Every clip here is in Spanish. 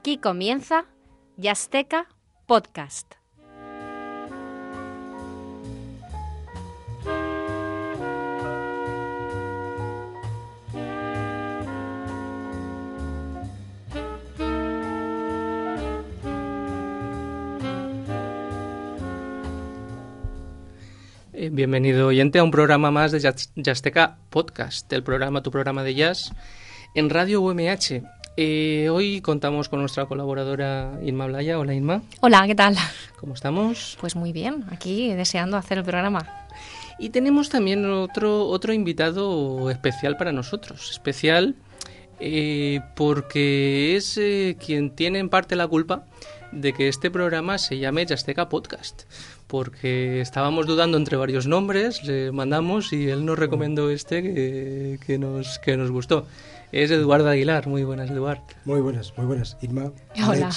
Aquí comienza Yasteca Podcast. Eh, bienvenido oyente a un programa más de Yasteca Podcast, el programa, tu programa de jazz en Radio UMH. Eh, hoy contamos con nuestra colaboradora Inma Blaya. Hola Inma. Hola, ¿qué tal? ¿Cómo estamos? Pues muy bien, aquí deseando hacer el programa. Y tenemos también otro, otro invitado especial para nosotros. Especial eh, porque es eh, quien tiene en parte la culpa de que este programa se llame Yasteca Podcast. Porque estábamos dudando entre varios nombres, le mandamos y él nos recomendó este que, que nos, que nos gustó. Es Eduardo Aguilar. Muy buenas, Eduardo. Muy buenas, muy buenas. Irma. Hola.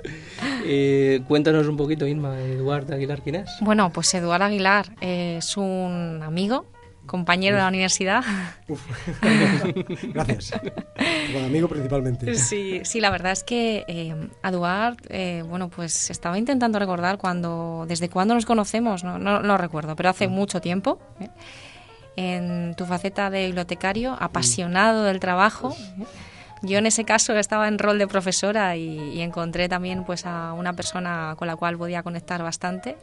eh, cuéntanos un poquito, Irma, Eduardo Aguilar, ¿quién es? Bueno, pues Eduardo Aguilar es un amigo, compañero de la universidad. Uf. Gracias. Bueno, amigo principalmente. Sí, sí, la verdad es que eh, Eduard, eh, bueno, pues estaba intentando recordar cuando, desde cuándo nos conocemos, no, no, no recuerdo, pero hace mucho tiempo. ¿eh? en tu faceta de bibliotecario, apasionado del trabajo. Yo en ese caso estaba en rol de profesora y, y, encontré también pues a una persona con la cual podía conectar bastante.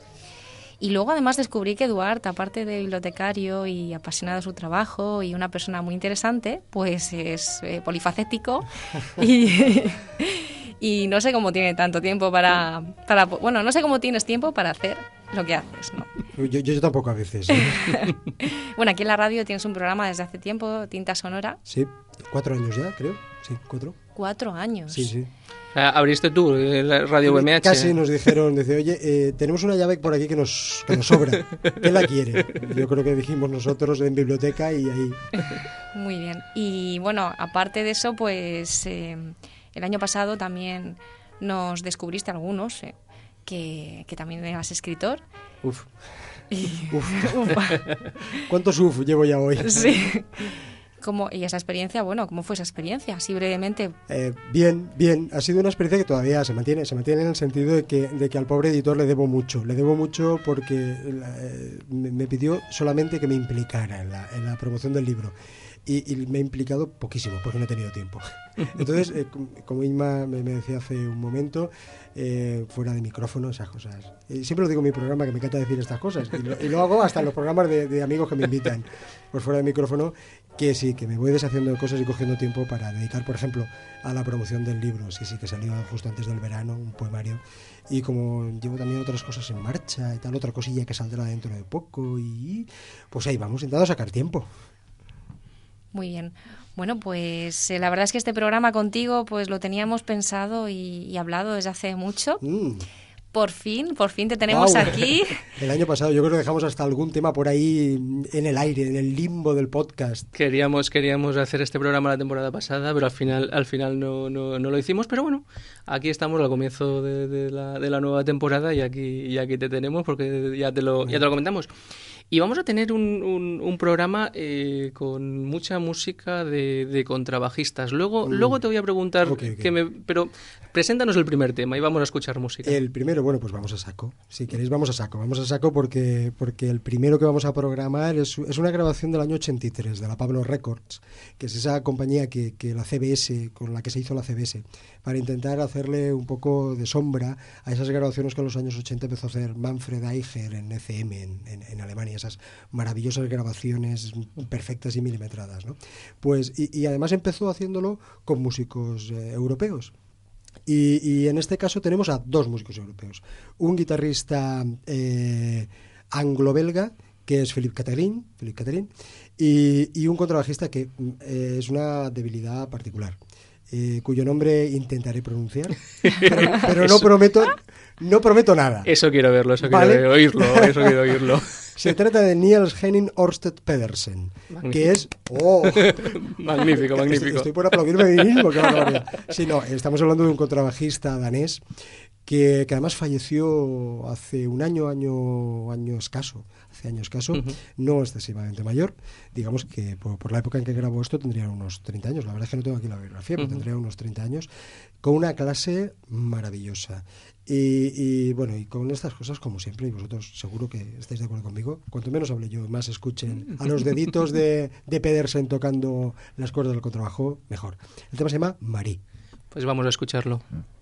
Y luego además descubrí que Eduard, aparte de bibliotecario y apasionado de su trabajo y una persona muy interesante, pues es eh, polifacético y, y no sé cómo tiene tanto tiempo para, para... Bueno, no sé cómo tienes tiempo para hacer lo que haces, ¿no? Yo, yo tampoco a veces. ¿eh? bueno, aquí en la radio tienes un programa desde hace tiempo, Tinta Sonora. Sí, cuatro años ya, creo. Sí, cuatro. Cuatro años. Sí, sí. Abriste tú la radio UMH. Casi nos dijeron, dice, oye, eh, tenemos una llave por aquí que nos, que nos sobra. ¿Quién la quiere? Yo creo que dijimos nosotros en biblioteca y ahí. Muy bien. Y bueno, aparte de eso, pues eh, el año pasado también nos descubriste algunos. Eh, que, que, también eras escritor. Uf. Y... Uf. uf. ¿Cuántos uf llevo ya hoy? Sí. ¿Cómo, y esa experiencia, bueno, ¿cómo fue esa experiencia? Así brevemente. Eh, bien, bien. Ha sido una experiencia que todavía se mantiene, se mantiene en el sentido de que, de que al pobre editor le debo mucho. Le debo mucho porque eh, me pidió solamente que me implicara en la, en la promoción del libro. Y, y, me he implicado poquísimo porque no he tenido tiempo. Entonces, eh, como Inma me, me, decía hace un momento, eh, fuera de micrófono, esas cosas. Y siempre lo digo en mi programa que me encanta decir estas cosas. Y lo, y lo hago hasta en los programas de, de, amigos que me invitan. Pues fuera de micrófono, que sí, que me voy deshaciendo de cosas y cogiendo tiempo para dedicar, por ejemplo, a la promoción del libro. Sí, sí, que salió justo antes del verano, un poemario. Y como llevo también otras cosas en marcha y tal, otra cosilla que saldrá dentro de poco. Y pues ahí vamos, intentando sacar tiempo. Muy bien. Bueno, pues eh, la verdad es que este programa contigo pues lo teníamos pensado y, y hablado desde hace mucho. Mm. Por fin, por fin te tenemos wow. aquí. El año pasado yo creo que dejamos hasta algún tema por ahí en el aire, en el limbo del podcast. Queríamos, queríamos hacer este programa la temporada pasada, pero al final, al final no, no, no lo hicimos. Pero bueno, aquí estamos al comienzo de, de, la, de la nueva temporada y aquí, y aquí te tenemos porque ya te lo, ya te lo comentamos. Y vamos a tener un, un, un programa eh, con mucha música de, de contrabajistas. Luego, mm. luego te voy a preguntar, okay, okay. Que me, pero preséntanos el primer tema y vamos a escuchar música. El primero, bueno, pues vamos a saco. Si queréis, vamos a saco. Vamos a saco porque, porque el primero que vamos a programar es, es una grabación del año 83 de la Pablo Records, que es esa compañía que, que la CBS, con la que se hizo la CBS, para intentar hacerle un poco de sombra a esas grabaciones que en los años 80 empezó a hacer Manfred Eicher en ECM en, en, en Alemania esas maravillosas grabaciones perfectas y milimetradas. ¿no? Pues, y, además empezó haciéndolo con músicos eh, europeos. Y, en este caso tenemos a dos músicos europeos. Un guitarrista eh, anglo-belga, que es Philippe Catherine, Philippe y, un contrabajista que eh, es una debilidad particular. Eh, cuyo nombre intentaré pronunciar, pero, no prometo no prometo nada. Eso quiero verlo, eso quiero oírlo, eso quiero oírlo. Se trata de Niels Henning Orsted Pedersen, que es... Oh, magnífico, magnífico. Estoy, por aplaudirme a mí mismo, Sí, no, estamos hablando de un contrabajista danés que, además falleció hace un año, año, año escaso, hace años escaso, no excesivamente mayor. Digamos que por, la época en que grabó esto tendría unos 30 años. La verdad es que no tengo aquí la biografía, pero tendría unos 30 años, con una clase maravillosa. Y, bueno, y con estas cosas, como siempre, y vosotros seguro que estáis de acuerdo conmigo, cuanto menos hable yo, más escuchen a los deditos de, Pedersen tocando las cuerdas del contrabajo, mejor. El tema se llama Marí. Pues vamos a escucharlo. Mm.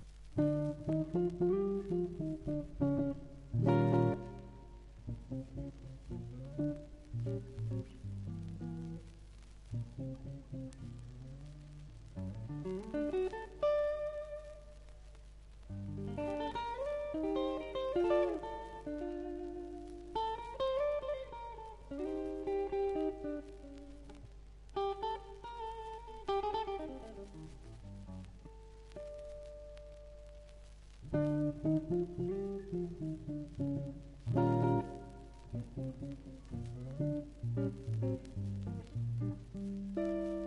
Thank you.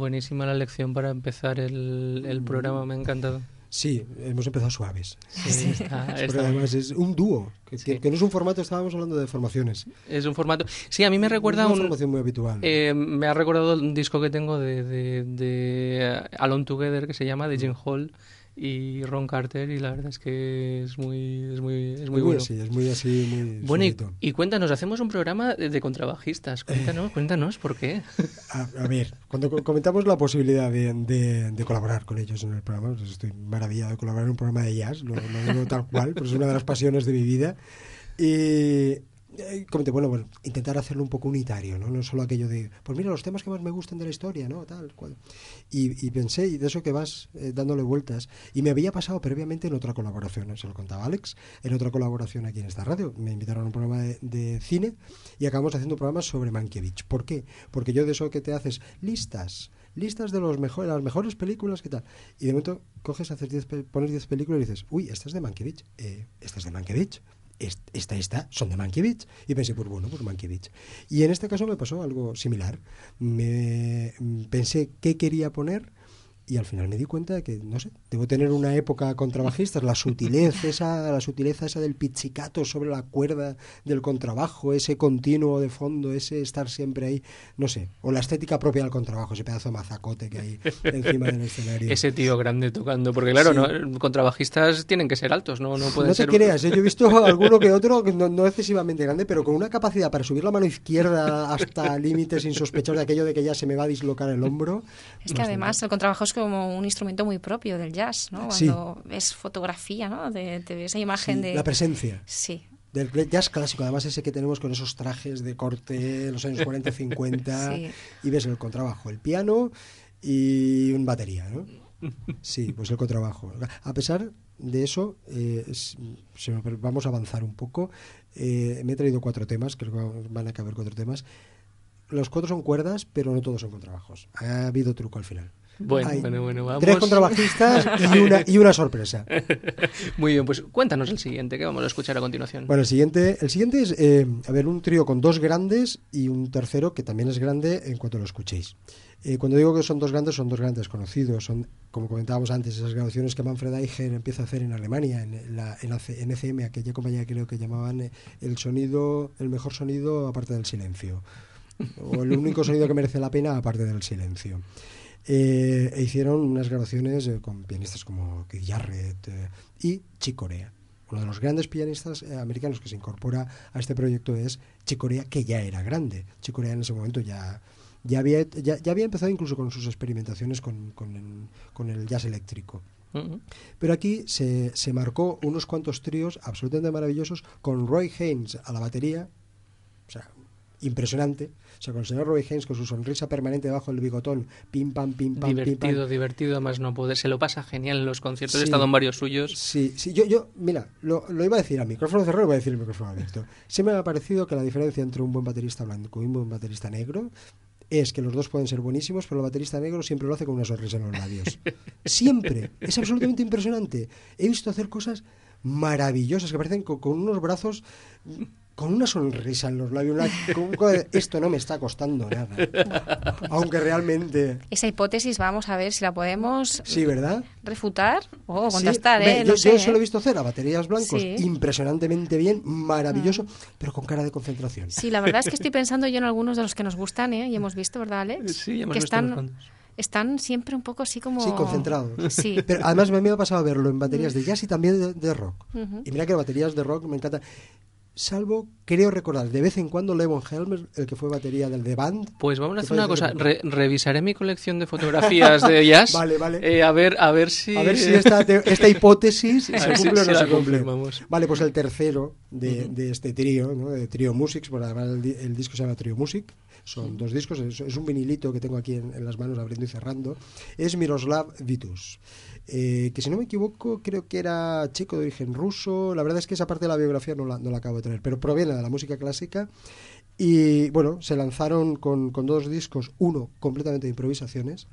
Buenísima la lección para empezar el, el programa, me ha encantado. Sí, hemos empezado suaves. Sí, está- Porque está- además es un dúo, que, Sí. que- que no es un formato, estábamos hablando de formaciones. Es un formato. Sí, a mí me recuerda es una un. formación muy habitual. eh, me ha recordado un disco que tengo de, de, de Alone Together que se llama de Jim Hall y Ron Carter y la verdad es que es muy es muy es muy muy bueno. así, es muy así, muy Bueno, y, cuéntanos, hacemos un programa de, de contrabajistas. Cuéntanos, cuéntanos por qué. A, a ver, cuando co- comentamos la posibilidad de, de- de colaborar con ellos en el programa, pues estoy maravillado de colaborar en un programa de jazz, lo, lo digo tal cual, pero es una de las pasiones de mi vida. Y eh, bueno, bueno, intentar hacerlo un poco unitario, ¿no? No solo aquello de, pues mira, los temas que más me gustan de la historia, ¿no? Tal cual. Y, pensé, y de eso que vas eh, dándole vueltas, y me había pasado previamente en otra colaboración, se lo contaba Alex, en otra colaboración aquí en esta radio. Me invitaron a un programa de, cine y acabamos haciendo programas sobre Mankiewicz. ¿Por qué? Porque yo de eso que te haces listas, listas de los mejores, las mejores películas, ¿qué tal? Y de momento coges, haces 10 pe- pones 10 películas y dices, uy, esta es de Mankiewicz, eh, esta es de Mankiewicz. Est- Esta, esta, son de Mankiewicz. Y pensé, pues bueno, pues Mankiewicz. Y en este caso me pasó algo similar. Me mm, pensé qué quería poner y al final me di cuenta de que, no sé, debo tener una época contrabajista, la sutileza esa, la sutileza esa del pizzicato sobre la cuerda del contrabajo, ese continuo de fondo, ese estar siempre ahí, no sé, o la estética propia del contrabajo, ese pedazo de mazacote que hay encima del escenario. Ese tío grande tocando. Porque claro, Sí. no, contrabajistas tienen que ser altos, no, no pueden No te ser. creas, ¿eh? yo he visto alguno que otro, que no, no excesivamente grande, pero con una capacidad para subir la mano izquierda hasta límites insospechados de aquello de que ya se me va a dislocar el hombro. Es que además el contrabajo es como un instrumento muy propio del jazz, ¿no? Sí. Cuando es fotografía, ¿no? De, de esa imagen Sí, de... La presencia. Sí. Del jazz clásico, además ese que tenemos con esos trajes de corte los años 40 50 Sí. y ves el contrabajo, el piano y un batería, ¿no? Sí, pues el contrabajo. A pesar de eso, eh, es- vamos a avanzar un poco. Eh, me he traído cuatro temas, creo que van a caber cuatro temas. Los cuatro son cuerdas, pero no todos son contrabajos. Ha habido truco al final. Bueno, Hay bueno, bueno, vamos. Tres contrabajistas y una, y una sorpresa. Muy bien, pues cuéntanos el siguiente que vamos a escuchar a continuación. Bueno, el siguiente, el siguiente es, eh, a ver, un trío con dos grandes y un tercero que también es grande en cuanto lo escuchéis. Eh, cuando digo que son dos grandes, son dos grandes conocidos. Son, como comentábamos antes, esas grabaciones que Manfred Eicher empieza a hacer en Alemania, en, la, en, la en ECM, aquella compañía creo que llamaban eh, el sonido, el mejor sonido aparte del silencio. O el único sonido que merece la pena aparte del silencio. Eh, e hicieron unas grabaciones eh, con pianistas como Keith Jarrett eh, y Chick Corea. Uno de los grandes pianistas eh, americanos que se incorpora a este proyecto es Chick Corea, que ya era grande. Chick Corea en ese momento ya, ya, había, ya, ya había empezado incluso con sus experimentaciones con, con el, con el jazz eléctrico. Pero aquí se, se marcó unos cuantos tríos absolutamente maravillosos con Roy Haynes a la batería, impresionante. O sea, con el señor Roy Haynes con su sonrisa permanente debajo del bigotón, pim pam, pim pam, pim divertido, pam. divertido, además no poder. Se lo pasa genial en los conciertos. Sí. He estado en varios suyos. Sí, sí, yo, yo mira, lo, lo iba a decir al micrófono cerrado, lo voy a decir al micrófono abierto. Siempre me ha parecido que la diferencia entre un buen baterista blanco y un buen baterista negro es que los dos pueden ser buenísimos, pero el baterista negro siempre lo hace con una sonrisa en los labios. Siempre. Es absolutamente impresionante. He visto hacer cosas maravillosas que parecen con, con unos brazos con una sonrisa en los labios, una- con un co- de, esto no me está costando nada. Aunque realmente Esa hipótesis, vamos a ver si la podemos sí, ¿verdad? refutar o Sí, contrastar, ve, ¿eh? yo, No sé, yo eso lo he ¿eh? visto hacer a baterías blancos Sí. impresionantemente bien, maravilloso, pero con cara de concentración. Sí, la verdad es que estoy pensando yo en algunos de los que nos gustan, ¿eh? Y hemos visto, ¿verdad, Alex? Sí, hemos que visto están, están siempre un poco así como... Sí, concentrados. Sí. Pero además me me ha pasado verlo en baterías de jazz y también de, de rock. Y mira que las baterías de rock me encanta. Salvo, creo recordar, de vez en cuando Levon Helmer, el que fue batería del The Band. Pues vamos a ¿Te hacer una cosa. Re- revisaré mi colección de fotografías de jazz. Vale, vale. Eh, a ver, a ver si. A ver si esta, te- esta hipótesis se si- cumple o no se cumple. Vale, pues el tercero de, de este trío, ¿no? de Trio Musics, por además el, di- el disco se llama Trio Music, son dos discos, es, es un vinilito que tengo aquí en, en las manos abriendo y cerrando, es Miroslav Vitus, eh, que si no me equivoco creo que era chico de origen ruso, la verdad es que esa parte de la biografía no la, no la acabo de traer, pero proviene de la música clásica y bueno, se lanzaron con, con dos discos, uno completamente de improvisaciones,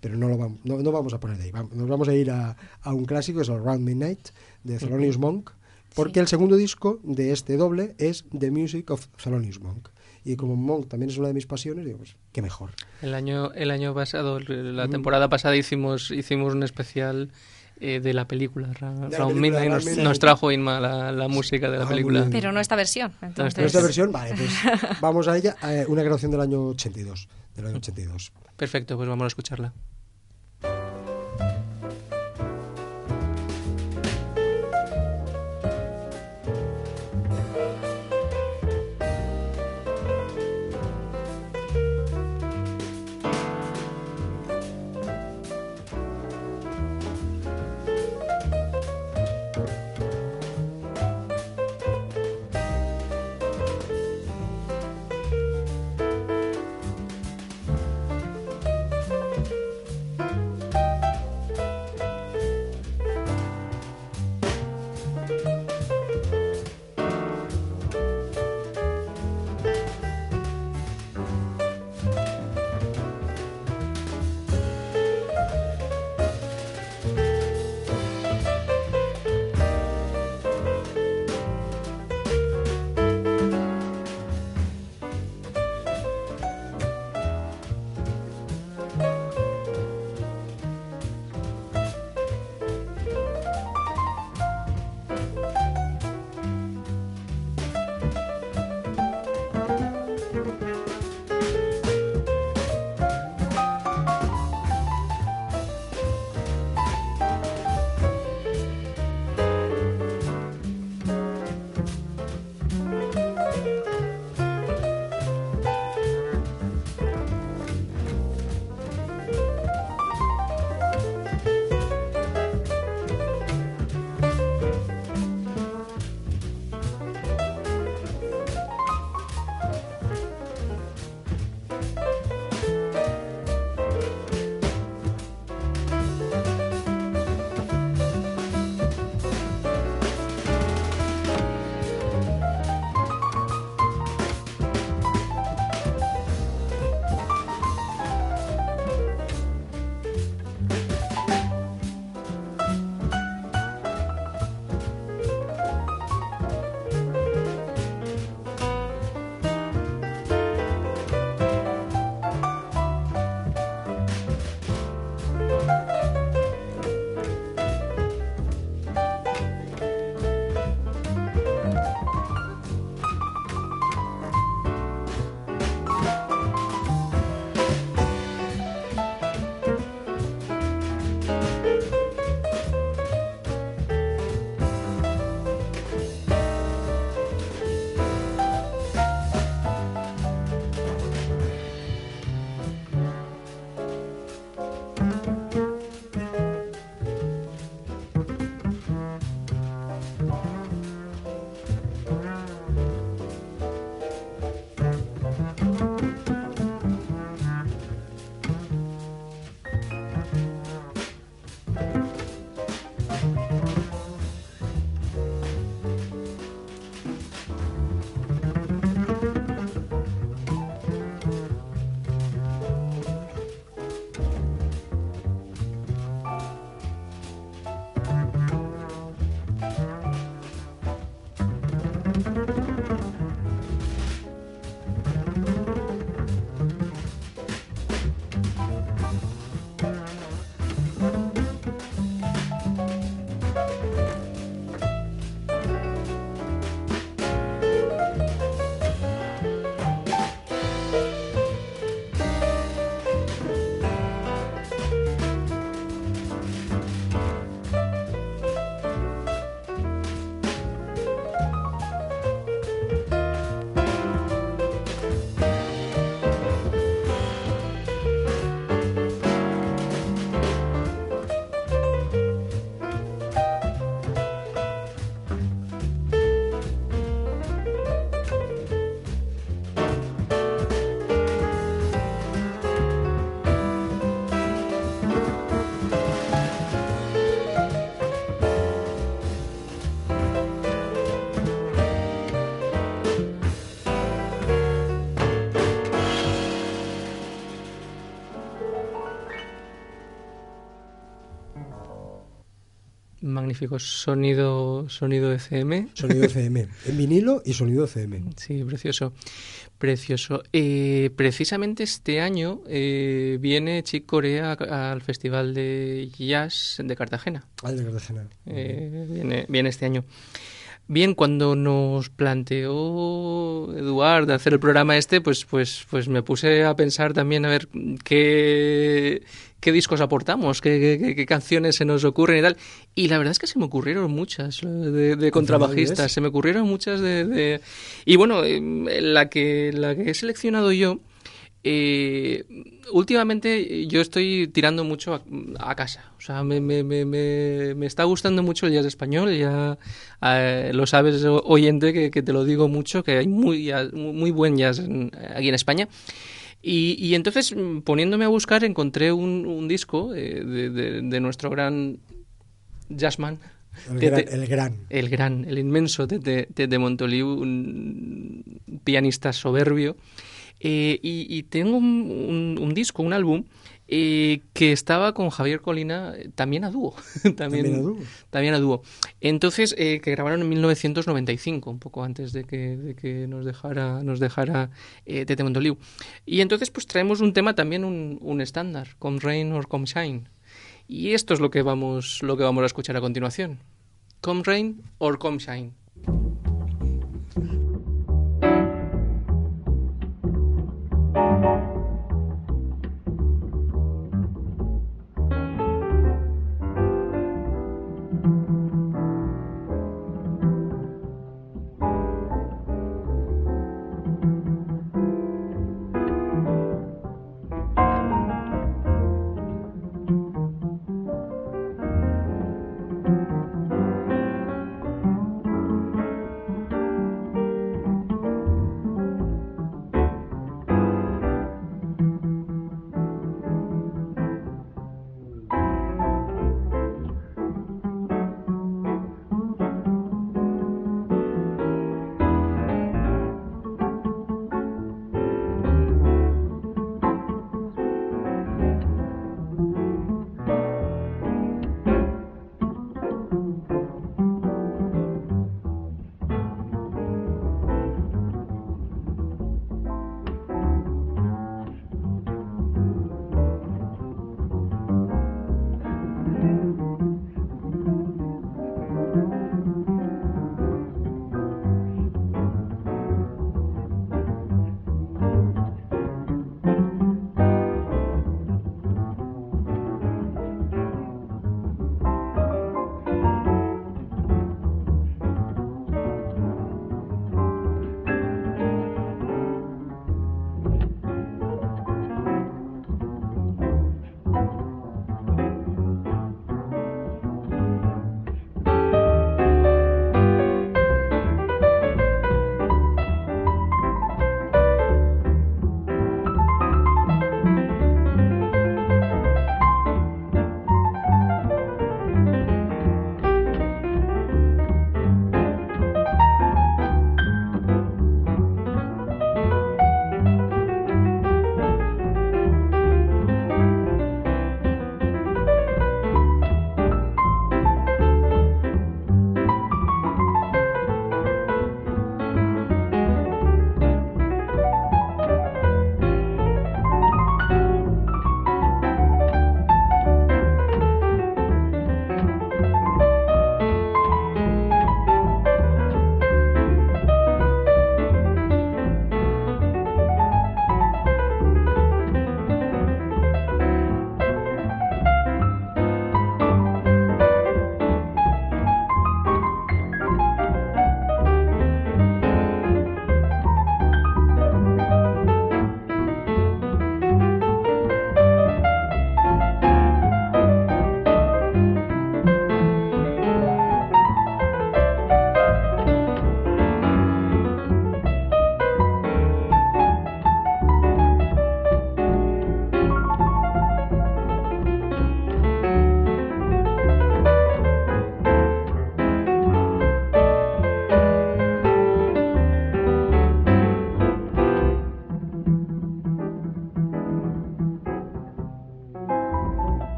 pero no, lo vamos, no, no vamos a poner de ahí. Vamos- nos vamos a ir a, a un clásico, es el Round Midnight, de Thelonious Monk, porque Sí. el segundo disco de este doble es The Music of Thelonious Monk. Y como Monk también es una de mis pasiones, digo, pues qué mejor. El año, el año pasado, la mm. temporada pasada hicimos, hicimos un especial eh, de la película. Raúl Mina y nos, trajo Inma la, música de la ah, película. Pero no esta versión. Entonces. No esta versión, vale, pues vamos a ella. Eh, una grabación del año 82. Del año 82. Perfecto, pues vamos a escucharla. Magnífico sonido, sonido ECM. Sonido ECM, en vinilo y sonido ECM. Sí, precioso, precioso. Eh, precisamente este año eh, viene Chick Corea al Festival de Jazz de Cartagena. Al de Cartagena. Eh, viene, viene este año. Bien, cuando nos planteó Eduard hacer el programa este, pues, pues, pues me puse a pensar también a ver qué, qué discos aportamos, qué, qué, canciones se nos ocurren y tal. Y la verdad es que se me ocurrieron muchas de, contrabajistas, se me ocurrieron muchas de, Y bueno, em, la que, la que he seleccionado yo eh, últimamente yo estoy tirando mucho a, casa. O sea, me, me, me, me, está gustando mucho el jazz español. Ya eh, lo sabes, oyente, que, que, te lo digo mucho, que hay muy, muy buen jazz aquí en España. Y, y, entonces, poniéndome a buscar, encontré un, un disco eh, de, de, de, nuestro gran jazzman. El, gran, el gran. El gran, el inmenso Tete, Tete Montoliu, un pianista soberbio eh, y, tengo un, disco, un álbum, eh, que estaba con Javier Colina eh, también a dúo. también, a dúo. También a dúo. Entonces, que grabaron en 1995, un poco antes de que, de que nos dejara, nos dejara Tete Montoliu. Y entonces, pues traemos un tema también, un, estándar, Come Rain or Come Shine. Y esto es lo que vamos, lo que vamos a escuchar a continuación. Come Rain or Come Shine.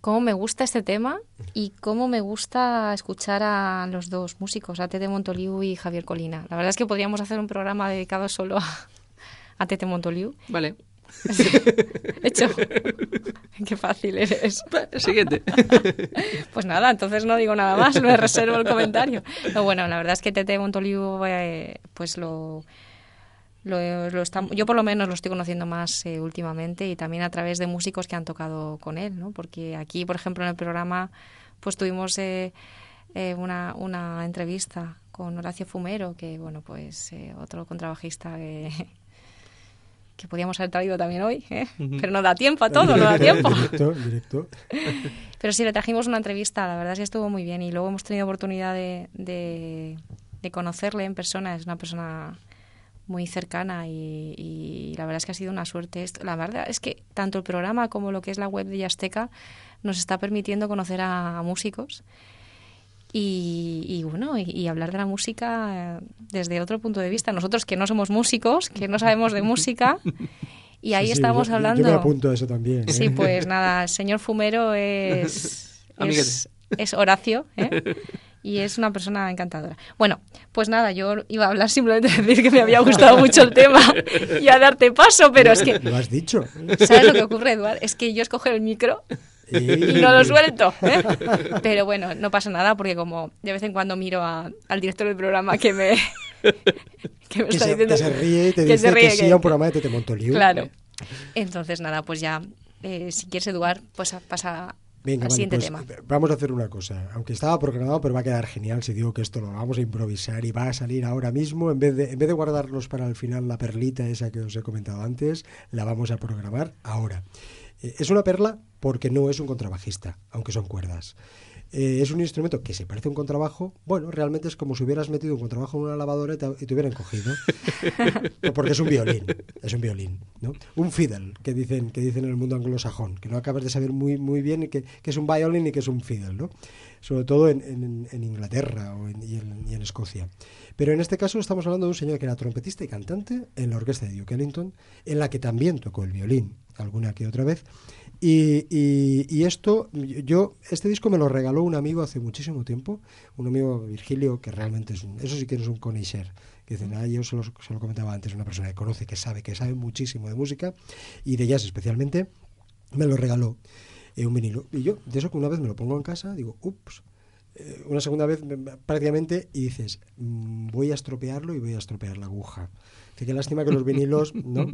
Cómo me gusta este tema y cómo me gusta escuchar a los dos músicos, a Tete Montoliu y Javier Colina. La verdad es que podríamos hacer un programa dedicado solo a, a Tete Montoliu. Vale. Hecho. Qué fácil eres. Siguiente. Pues nada, entonces no digo nada más, me reservo el comentario. No, bueno, la verdad es que Tete Montoliu, eh, pues lo, lo, lo está- yo por lo menos lo estoy conociendo más eh, últimamente y también a través de músicos que han tocado con él, ¿no? Porque aquí, por ejemplo, en el programa, pues tuvimos eh, eh, una, una entrevista con Horacio Fumero, que, bueno, pues eh, otro contrabajista que, que podíamos haber traído también hoy, ¿eh? pero no da tiempo a todo, no da tiempo. directo, directo. Pero sí, le trajimos una entrevista, la verdad es que estuvo muy bien y luego hemos tenido oportunidad de, de, de conocerle en persona, es una persona muy cercana y, y la verdad es que ha sido una suerte. Esto- La verdad es que tanto el programa como lo que es la web de Yasteca nos está permitiendo conocer a, a músicos y, y bueno, y, y hablar de la música eh, desde otro punto de vista. Nosotros que no somos músicos, que no sabemos de música y ahí Sí, sí, estamos yo- hablando... Yo me apunto a eso también. ¿eh? Sí, pues nada, el señor Fumero es, es, es Horacio ¿eh? y es una persona encantadora. Bueno, pues nada, yo iba a hablar simplemente de decir que me había gustado mucho el tema y a darte paso, pero es que, Lo has dicho. ¿sabes lo que ocurre, Eduard? Es que yo escojo el micro y no lo suelto. ¿eh? Pero bueno, no pasa nada porque como de vez en cuando miro a- al director del programa que me, que me Que está se, diciendo que se ríe y te que dice se ríe, que sí a un programa de Tete Montoliu. Claro. Entonces, nada, pues ya, eh, si quieres, Eduard, pues a- pasa Venga, vale, pues, tema. eh, vamos a hacer una cosa. Aunque estaba programado, pero va a quedar genial si digo que esto lo vamos a improvisar y va a salir ahora mismo. En vez de, en vez de guardarnos para el final la perlita esa que os he comentado antes, la vamos a programar ahora. Eh, es una perla porque no es un contrabajista, aunque son cuerdas. Eh, es un instrumento que se parece a un contrabajo. Bueno, realmente es como si hubieras metido un contrabajo en una lavadora y te, y te hubieran cogido. Porque es un violín, es un violín, ¿no? Un fiddle, que dicen, que dicen en el mundo anglosajón, que no acabas de saber muy, muy bien que, que es un violín y que es un fiddle, ¿no? Sobre todo en, en- en Inglaterra o en- y, en, y en Escocia. Pero en este caso estamos hablando de un señor que era trompetista y cantante en la orquesta de Duke Ellington, en la que también tocó el violín alguna que otra vez. Y, y- y esto, yo, este disco me lo regaló un amigo hace muchísimo tiempo, un amigo Virgilio, que realmente es un, eso sí que es un connoisseur, que dicen, ah, yo se lo, se lo comentaba antes, una persona que conoce, que sabe, que sabe muchísimo de música y de jazz especialmente, me lo regaló eh, un vinilo. Y yo, de eso que una vez me lo pongo en casa, digo, ups, eh, una segunda vez me- me- prácticamente y dices, mm, voy a estropearlo y voy a estropear la aguja. Que qué lástima que los vinilos, ¿no?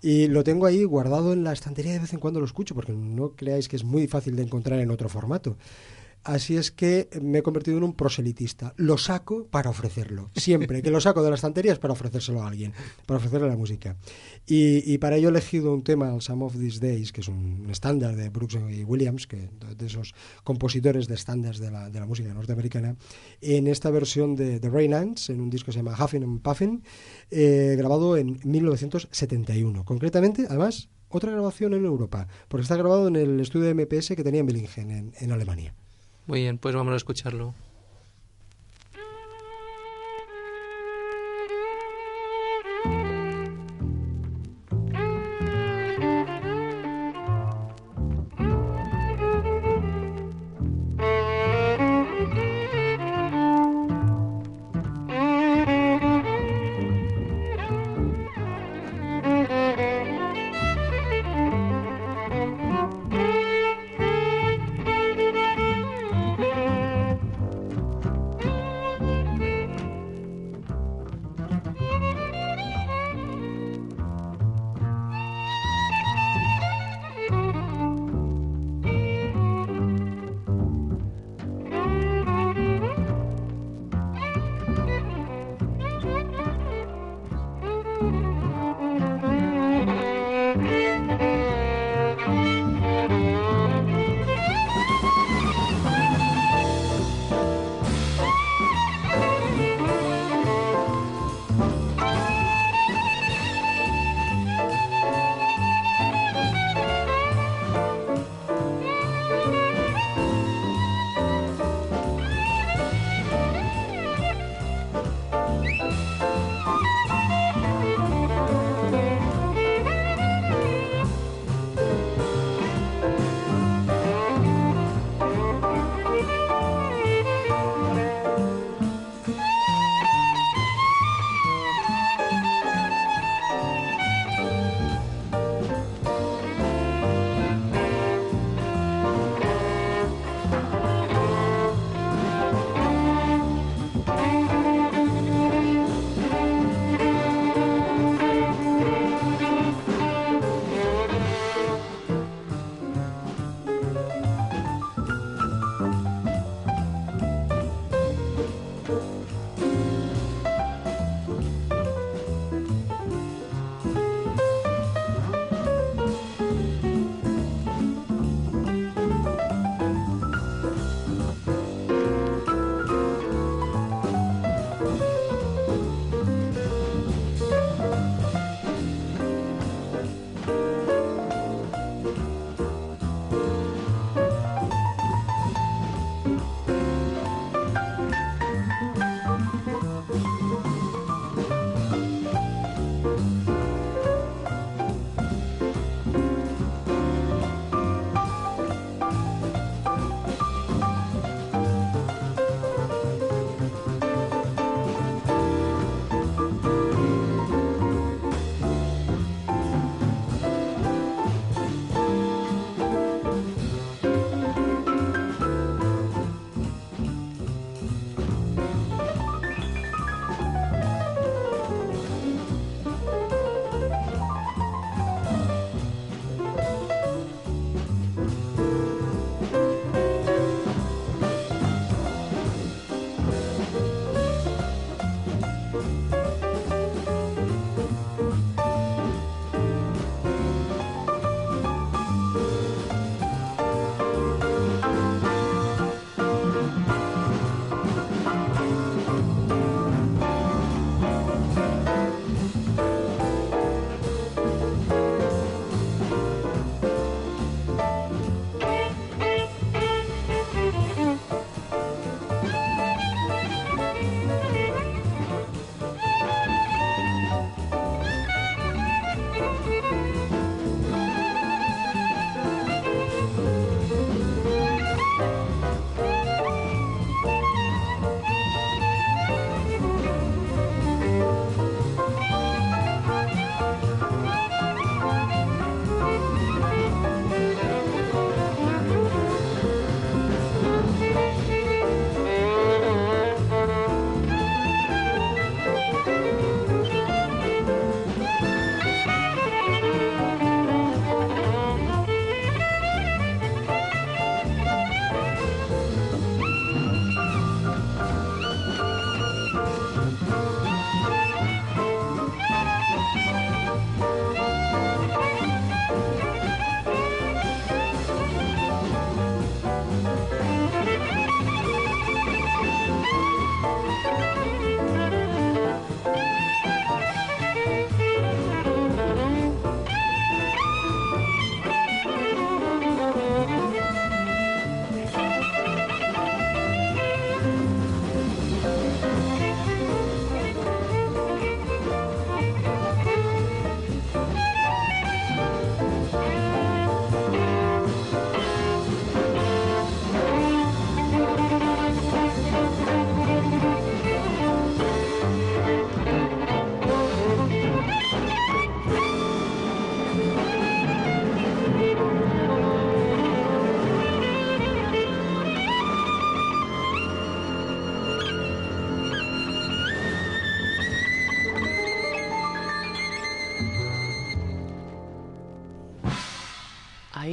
Y lo tengo ahí guardado en la estantería, de vez en cuando lo escucho, porque no creáis que es muy fácil de encontrar en otro formato. Así es que me he convertido en un proselitista. Lo saco para ofrecerlo. Siempre que lo saco de la estantería es para ofrecérselo a alguien, para ofrecerle la música. Y, para ello he elegido un tema, el Some of These Days, que es un estándar de Brooks y Williams, que de esos compositores de estándares de la, de la música norteamericana, en esta versión de The Rain en un disco que se llama Huffin' and Puffin, eh, grabado en 1971. Concretamente, además, otra grabación en Europa, porque está grabado en el estudio de MPS que tenía en Billingen, en, en Alemania. Muy bien, pues vamos a escucharlo.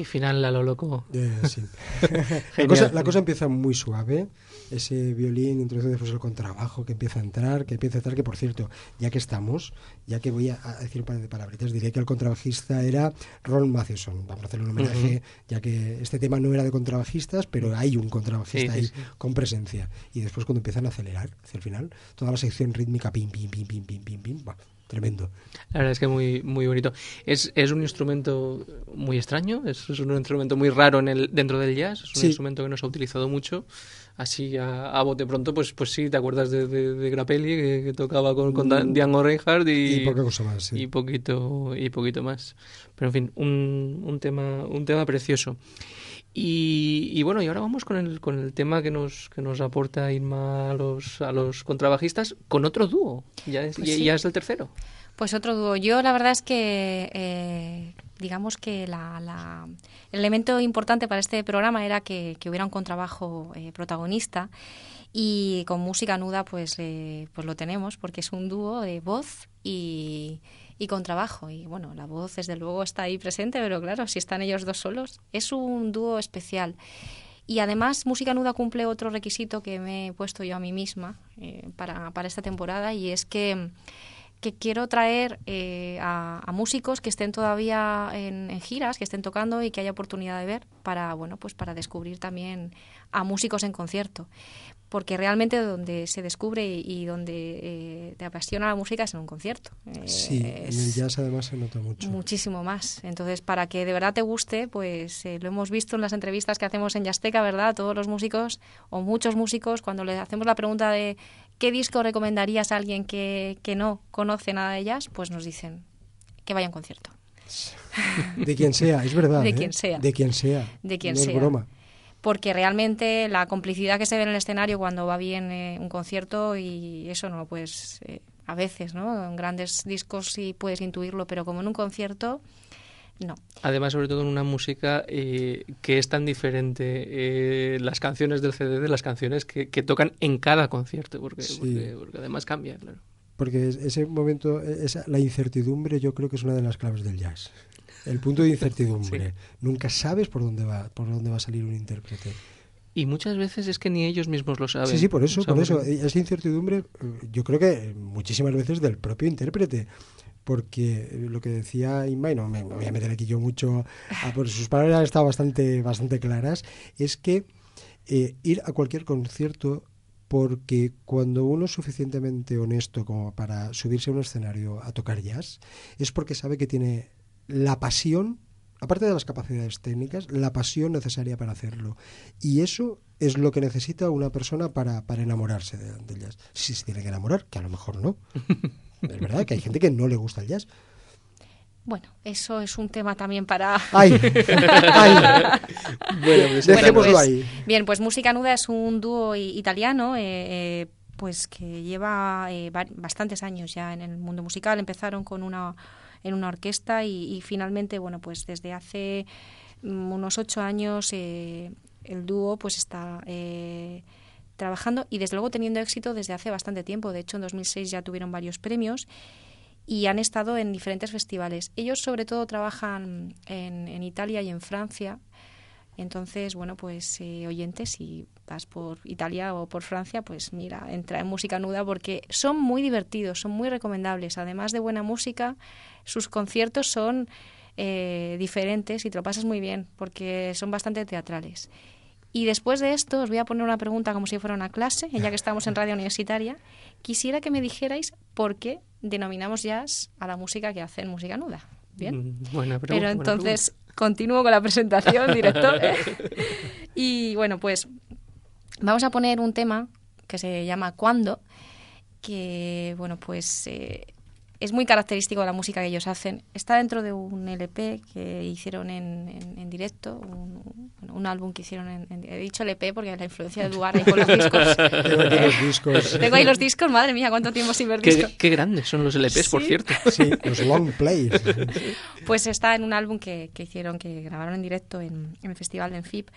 Final a lo loco. Eh, sí. la, cosa, la cosa empieza muy suave ese violín, introduce después el contrabajo que empieza a entrar, que empieza a entrar, que por cierto, ya que estamos, ya que voy a, decir un par de palabritas, diré que el contrabajista era Ron Matheson. Vamos a hacerle un homenaje, ya que este tema no era de contrabajistas, pero hay un contrabajista ahí con presencia. Y después cuando empiezan a acelerar hacia el final, toda la sección rítmica, pim, pim, pim, pim, pim, pim, pim, tremendo. La verdad es que muy, muy bonito. Es, es un instrumento muy extraño, es, un instrumento muy raro en el, dentro del jazz, es un instrumento que no se ha utilizado mucho así a, bote pronto, pues, pues sí, te acuerdas de, de, Grappelli, que, tocaba con, con mm. Django Reinhardt y, y, poca cosa más, y, poquito, y poquito más. Pero en fin, un, un, tema, un tema precioso. Y, y, bueno, y ahora vamos con el, con el tema que nos, que nos aporta Irma a los, a los contrabajistas con otro dúo. Ya es, pues ya es el tercero. Pues otro dúo. Yo la verdad es que eh, digamos que la, el elemento importante para este programa era que, hubiera un contrabajo eh, protagonista y con música nuda pues, eh, pues lo tenemos porque es un dúo de voz y, y contrabajo. Y bueno, la voz desde luego está ahí presente, pero claro, si están ellos dos solos, es un dúo especial. Y además, Música Nuda cumple otro requisito que me he puesto yo a mí misma para, para esta temporada y es que que quiero traer eh, a, músicos que estén todavía en, giras, que estén tocando y que haya oportunidad de ver para, bueno, pues para descubrir también a músicos en concierto. Porque realmente donde se descubre y donde eh, te apasiona la música es en un concierto. sí, en el jazz además se nota mucho. Muchísimo más. Entonces, para que de verdad te guste, pues eh, lo hemos visto en las entrevistas que hacemos en Yasteca, ¿verdad? Todos los músicos o muchos músicos, cuando le hacemos la pregunta de ¿qué disco recomendarías a alguien que, que no conoce nada de ellas? Pues nos dicen que vaya a un concierto. De quien sea, es verdad. De ¿eh? quien sea. De quien sea. De quien no sea. Es broma. Porque realmente la complicidad que se ve en el escenario cuando va bien eh, un concierto y eso no lo puedes, eh, a veces, ¿no? En grandes discos sí puedes intuirlo, pero como en un concierto, no. Además, sobre todo en una música eh, que es tan diferente eh, las canciones del CD de las canciones que, tocan en cada concierto, porque, porque, además cambia, claro. Porque ese momento, esa, la incertidumbre yo creo que es una de las claves del jazz. El punto de incertidumbre. Nunca sabes por dónde va, por dónde va a salir un intérprete. Y muchas veces es que ni ellos mismos lo saben. Sí, sí, por eso, por eso. Esa incertidumbre, yo creo que muchísimas veces del propio intérprete porque lo que decía Inma, y no me, voy a meter aquí yo mucho, a, por sus palabras han estado bastante, bastante claras, es que eh, ir a cualquier concierto porque cuando uno es suficientemente honesto como para subirse a un escenario a tocar jazz, es porque sabe que tiene la pasión, aparte de las capacidades técnicas, la pasión necesaria para hacerlo. Y eso es lo que necesita una persona para, para enamorarse de, del jazz. Si se tiene que enamorar, que a lo mejor no. Es verdad que hay gente que no le gusta el jazz. Bueno, eso es un tema también para... ¡Ay! Bueno, pues dejémoslo pues, ahí. Bien, pues Música Nuda es un dúo italiano eh, eh, pues que lleva eh, bastantes años ya en el mundo musical. Empezaron con una en una orquesta y, finalmente, bueno, pues desde hace mm, unos ocho años el dúo pues está trabajando y desde luego teniendo éxito desde hace bastante tiempo. De hecho, en 2006 ya tuvieron varios premios y han estado en diferentes festivales. Ellos sobre todo trabajan en, Italia y en Francia. Entonces, bueno, pues eh, oyentes, si vas por Italia o por Francia, pues mira, entra en música nuda porque son muy divertidos, son muy recomendables. Además de buena música, sus conciertos son eh, diferentes y te lo pasas muy bien porque son bastante teatrales. Y después de esto os voy a poner una pregunta como si fuera una clase, ya que estamos en radio universitaria. Quisiera que me dijerais por qué denominamos jazz a la música que hacen música nuda. Bien. Mm, buena pregunta, Pero entonces continúo con la presentación, director. y bueno, pues vamos a poner un tema que se llama Cuando, que bueno, pues eh, es muy característico de la música que ellos hacen. Está dentro de un LP que hicieron en, en, directo, un, un, álbum que hicieron en, He dicho LP porque la influencia de Duar ahí con los discos. Tengo ahí los discos. Tengo ahí los discos, madre mía, cuánto tiempo sin ver discos. Qué, grandes son los LPs, por cierto. Sí, los long plays. Pues está en un álbum que, que hicieron, que grabaron en directo en, el festival de Enfip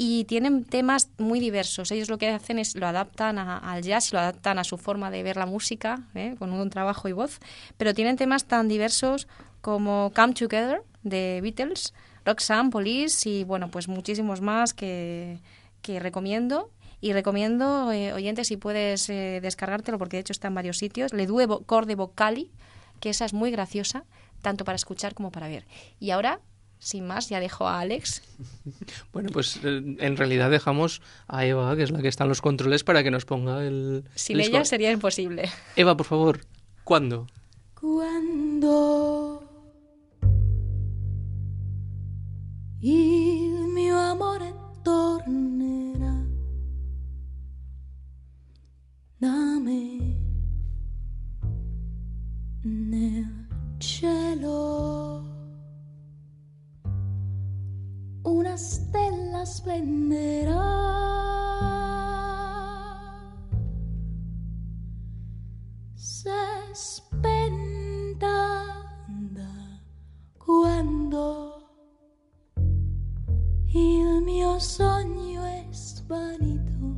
y tienen temas muy diversos. Ellos lo que hacen es lo adaptan al jazz, lo adaptan a su forma de ver la música, ¿eh? con un trabajo y voz, pero tienen temas tan diversos como Come Together de Beatles, Roxanne, Police y bueno, pues muchísimos más que, que recomiendo. Y recomiendo, eh, oyentes, si puedes eh, descargártelo, porque de hecho está en varios sitios, Le Due Corde Vocali, que esa es muy graciosa, tanto para escuchar como para ver. Y ahora, sin más, ya dejo a Alex. Bueno, pues eh, en realidad dejamos a Eva, que es la que está en los controles, para que nos ponga el... Sin el ella score. sería imposible. Eva, por favor, ¿cuándo? Quando il mio amore tornerà da me nel cielo una stella splenderà. Se spenta da quando il mio sogno è svanito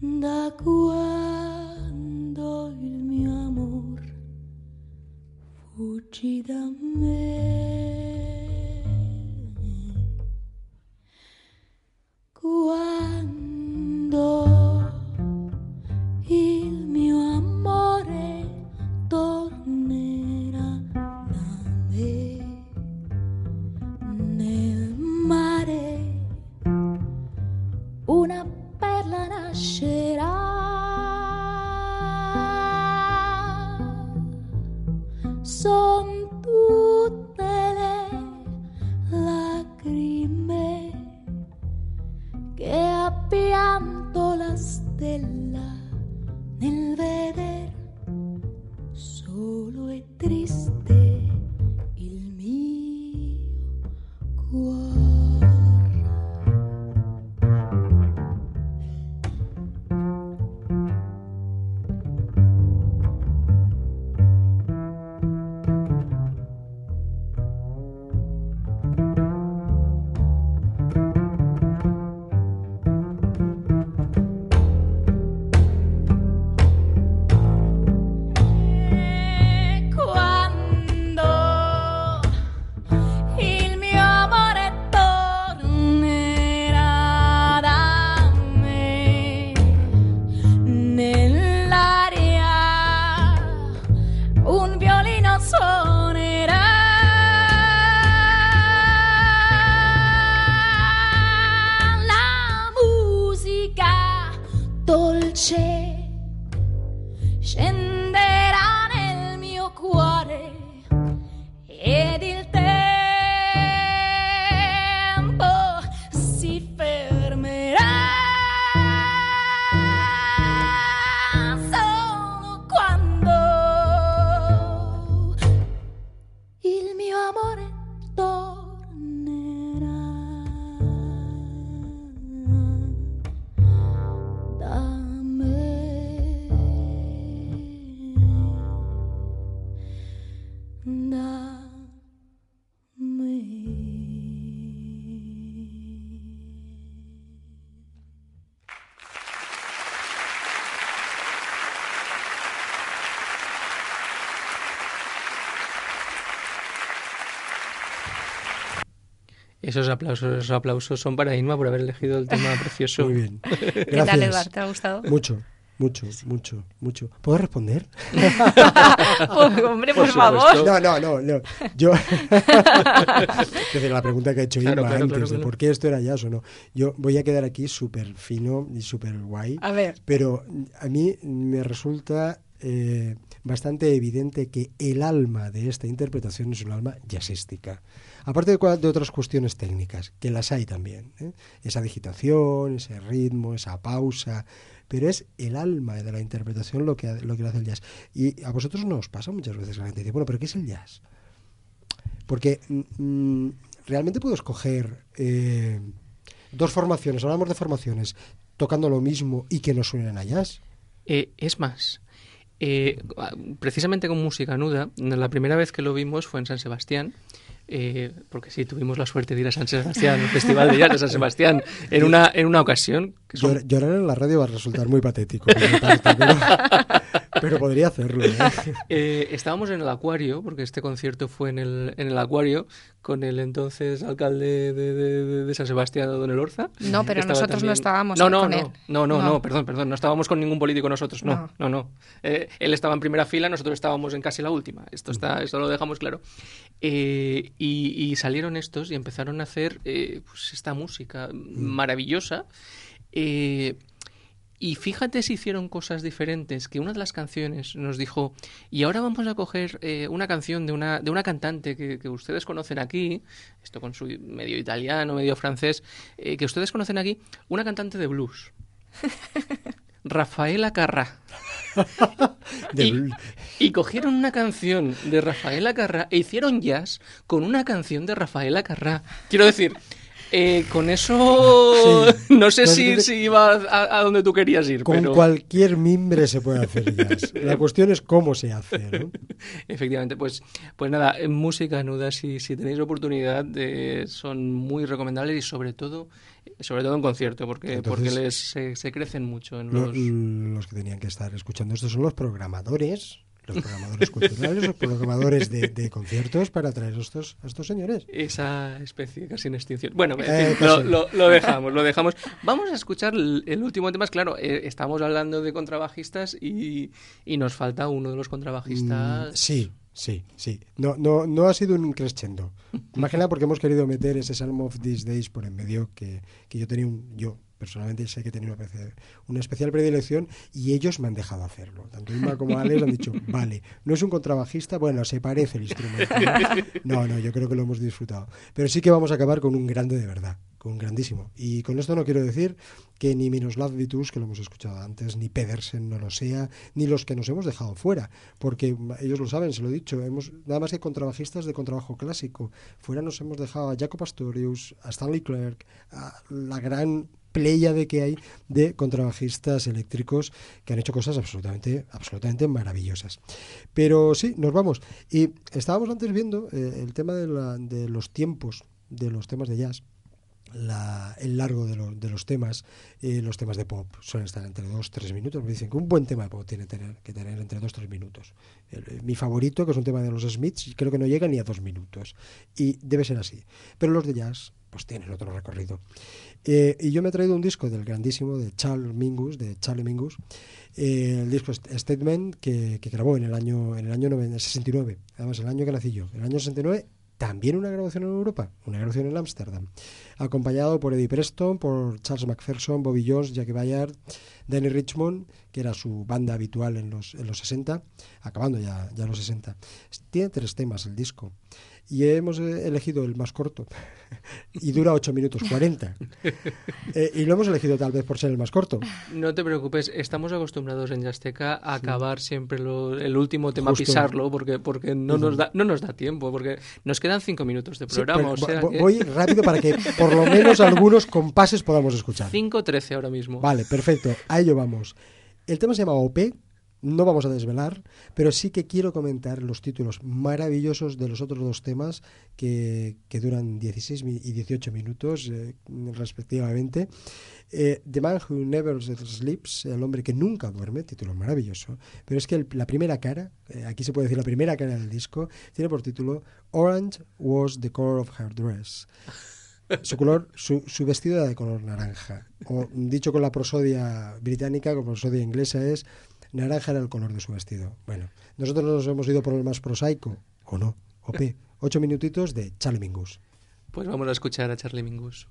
da quando il mio amor fuggì da me quando Esos aplausos, esos aplausos son para Inma por haber elegido el tema precioso. Muy bien. ¿Qué tal, Gracias. Eduard? ¿Te ha gustado? Mucho, mucho, mucho, mucho. ¿Puedo responder? Pues, hombre, por, Por favor. No, no, no, no. Yo. es decir, la pregunta que ha hecho Claro, Inma claro, antes claro, de por qué esto era jazz o no. Yo voy a quedar aquí súper fino y súper guay. A ver. Pero a mí me resulta eh, bastante evidente que el alma de esta interpretación es un alma jazzística. Aparte de, de otras cuestiones técnicas, que las hay también. ¿eh? Esa digitación, ese ritmo, esa pausa. Pero es el alma de la interpretación lo que, lo que hace el jazz. Y a vosotros no os pasa muchas veces que la gente dice, bueno, pero ¿qué es el jazz? Porque mm, realmente puedo escoger eh, dos formaciones, hablamos de formaciones, tocando lo mismo y que no suenen a jazz. Eh, es más, eh, precisamente con música nuda, la primera vez que lo vimos fue en San Sebastián. Eh, porque sí, tuvimos la suerte de ir a San Sebastián, el Festival de Jazz de San Sebastián, en una, en una ocasión. Que son- Llor- Llorar en la radio va a resultar muy patético. parte, pero, Pero podría hacerlo. ¿eh? Eh, estábamos en el acuario, porque este concierto fue en el, en el acuario, con el entonces alcalde de, de- de San Sebastián, don Elorza. No, pero Estaba nosotros no estábamos no, no, con no, él. No, no, No. no, perdón, perdón. No estábamos con ningún político nosotros, no, no, No. no. Eh, él estaba en primera fila, nosotros estábamos en casi la última. Esto, está, esto lo dejamos claro. Eh, y, y salieron estos y empezaron a hacer eh, pues esta música maravillosa. Eh, y fíjate si hicieron cosas diferentes, que una de las canciones nos dijo, y ahora vamos a coger eh, una canción de una, de una cantante que, que ustedes conocen aquí, esto con su medio italiano, medio francés, eh, que ustedes conocen aquí, una cantante de blues. Rafaela Carrá. Y, y cogieron una canción de Rafaela Carrá e hicieron jazz con una canción de Rafaela Carrá. Quiero decir, eh, con eso Sí. no sé si, si iba a, a donde tú querías ir, Con pero cualquier mimbre se puede hacer jazz. La cuestión es cómo se hace. ¿no? efectivamente, pues, pues nada, en música nuda, si, si tenéis oportunidad, eh, son muy recomendables y sobre todo, sobre todo en concierto, porque, Entonces- porque les, se, se crecen mucho en Lo- los... los que tenían que estar escuchando esto son los programadores, los programadores culturales, los programadores de, de conciertos para traer a estos, a estos señores. Esa especie casi en extinción. Bueno, en Eh, lo, casi. lo- lo dejamos, lo dejamos. Vamos a escuchar el, el último tema. Es Claro, eh, estamos hablando de contrabajistas y, y nos falta uno de los Mm, contrabajistas. sí, sí, sí. No, no, no ha sido un crescendo. Imagina porque hemos querido meter ese Psalm of These Days por en medio que, que yo tenía un... Yo, personalmente sé que tenía una, una especial predilección y ellos me han dejado hacerlo. Tanto Inma como Alex han dicho, vale, no es un contrabajista, bueno, se parece el instrumento. ¿no? No, no, yo creo que lo hemos disfrutado. Pero sí que vamos a acabar con un grande de verdad, con un grandísimo. Y con esto no quiero decir que ni Miroslav Vitus, que lo hemos escuchado antes, ni Pedersen no lo sea, ni los que nos hemos dejado fuera, porque ellos lo saben, se lo he dicho, hemos nada más que contrabajistas de contrabajo clásico. Fuera nos hemos dejado a Jacob Astorius, a Stanley Clark, a la gran de que hay de contrabajistas eléctricos que han hecho cosas absolutamente, absolutamente maravillosas. Pero sí, nos vamos. Y estábamos antes viendo eh, el tema de, la- de los tiempos de los temas de jazz. la- el largo de, lo- de los temas, eh, los temas de pop suelen estar entre 2 3 minutos. Me dicen que un buen tema de pop tiene tener, que tener entre 2 3 minutos. El- eh, mi favorito, que es un tema de los Smiths, creo que no llega ni a 2 minutos. Y debe ser así. Pero los de jazz, pues tienen otro recorrido. Eh, y yo me he traído un disco del grandísimo de Charles Mingus, de Charlie Mingus, eh, el disco St- Statement que, que grabó en el año en el año noven- 69, además el año que nací yo, el año 69 también una grabación en Europa, una grabación en Ámsterdam, acompañado por Eddie Preston, por Charles McPherson, Bobby Jones, Jackie Bayard, Danny Richmond, que era su banda habitual en los, en los 60, acabando ya, ya los 60. Tiene tres temas el disco. Y hemos eh, elegido el más corto y dura 8 minutos 40. Eh, y lo hemos elegido tal vez por ser el más corto. No te preocupes, estamos acostumbrados en Yasteca a acabar siempre lo- el último tema, Justo. pisarlo, porque, porque no, nos da, no nos da tiempo, porque nos quedan cinco minutos de Sí, programa. pero o sea vo- que- Voy rápido para que por lo menos algunos compases podamos escuchar. 5.13 ahora mismo. Vale, perfecto. A ello vamos. El tema se llama OP. No vamos a desvelar, pero sí que quiero comentar los títulos maravillosos de los otros dos temas que, duran 16 mi- y 18 minutos eh, respectivamente. Eh, The Man Who Never Sleeps, el hombre que nunca duerme, título maravilloso. Pero es que la primera cara, eh, aquí se puede decir la primera cara del disco, tiene por título Orange was the color of her dress. Su color, su, vestido era de color naranja. Dicho con la prosodia británica, con la prosodia inglesa es naranja era el color de su vestido. Bueno, nosotros nos hemos ido por el más prosaico, o no, OP. Ocho minutitos de Charlie Mingus. Pues vamos a escuchar a Charlie Mingus.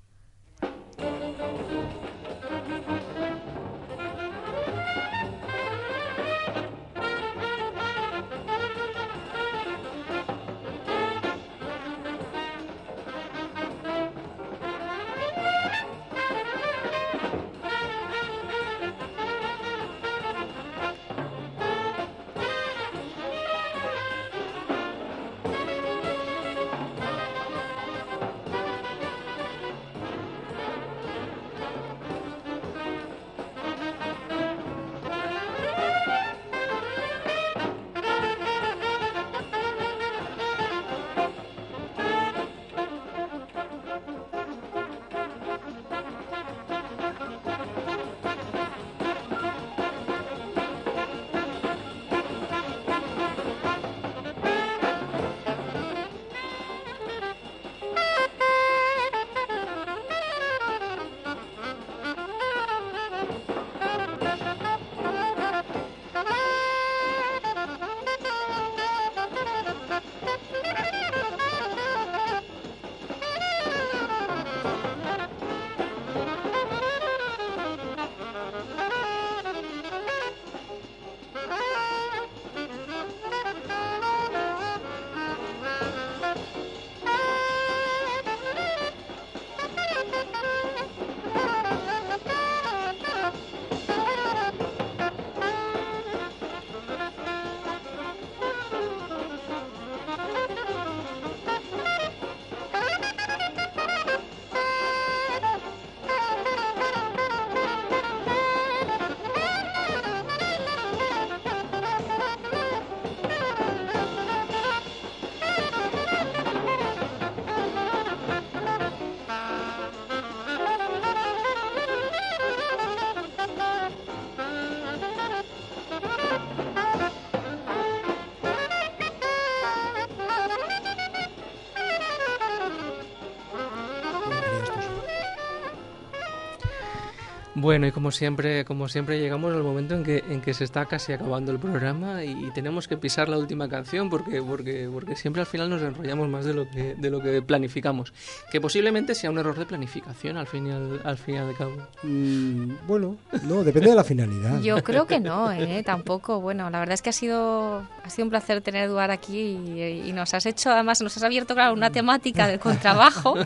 Bueno, y como siempre, como siempre llegamos al momento en que, en que se está casi acabando el programa y tenemos que pisar la última canción porque, porque, porque siempre al final nos enrollamos más de lo que, de lo que planificamos. Que posiblemente sea un error de planificación al fin y al, al, fin y al cabo. Mm, bueno, no, depende de la finalidad. Yo creo que no, ¿eh? tampoco. Bueno, la verdad es que ha sido, ha sido un placer tener a Eduard aquí y, y nos has hecho, además, nos has abierto, claro, una temática del contrabajo,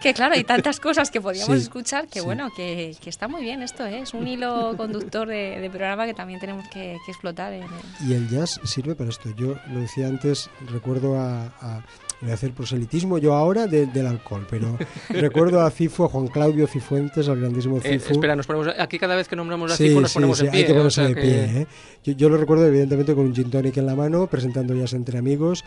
que claro, hay tantas cosas que podíamos Sí, escuchar que sí. bueno, que, que está muy bien esto, ¿eh? es un hilo conductor de, de programa que también tenemos que, que explotar. En, Y el jazz sirve para esto. Yo lo decía antes, recuerdo a, a voy a hacer proselitismo yo ahora de- del alcohol, pero recuerdo a Cifu, a Juan Claudio Cifuentes, al grandísimo Eh, Cifu. espera, nos ponemos, aquí cada vez que nombramos a Sí, Cifu nos sí, ponemos sí, en pie. hay que ¿eh? O ponerse sea de que- pie. ¿eh? Yo, yo lo recuerdo evidentemente con un gin tonic en la mano, presentando jazz entre amigos.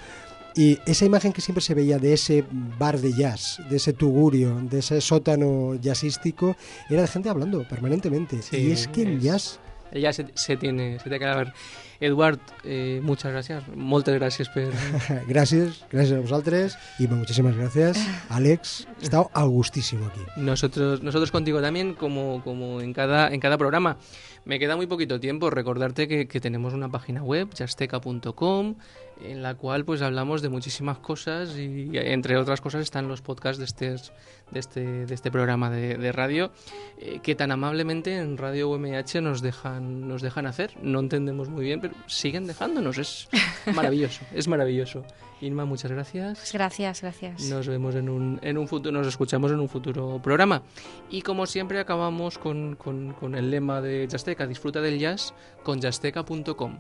Y esa imagen que siempre se veía de ese bar de jazz, de ese tugurio, de ese sótano jazzístico, era de gente hablando permanentemente. Sí, y es que el jazz Ya se, se tiene, se tiene que acabar. Eduard, eh, muchas gracias, moltes gràcies per, Gràcies, gràcies a vosaltres i moltíssimes gràcies, Àlex. Estàu a gustísimo aquí. Nosotros, nosotros contigo también, como, como en, cada, en cada programa. Me queda muy poquito tiempo. Recordarte que, que tenemos una página web, jasteca.com, en la cual pues hablamos de muchísimas cosas y entre otras cosas están los podcasts de este, de este, de este programa de, de radio eh, que tan amablemente en Radio UMH nos dejan, nos dejan hacer. No entendemos muy bien, pero siguen dejándonos. Es maravilloso, es maravilloso. Inma, muchas gracias. Pues gracias, gracias. Nos vemos en un, en un futuro, nos escuchamos en un futuro programa. Y como siempre acabamos con, con, con el lema de Jazzteca, disfruta del jazz con jazzteca.com.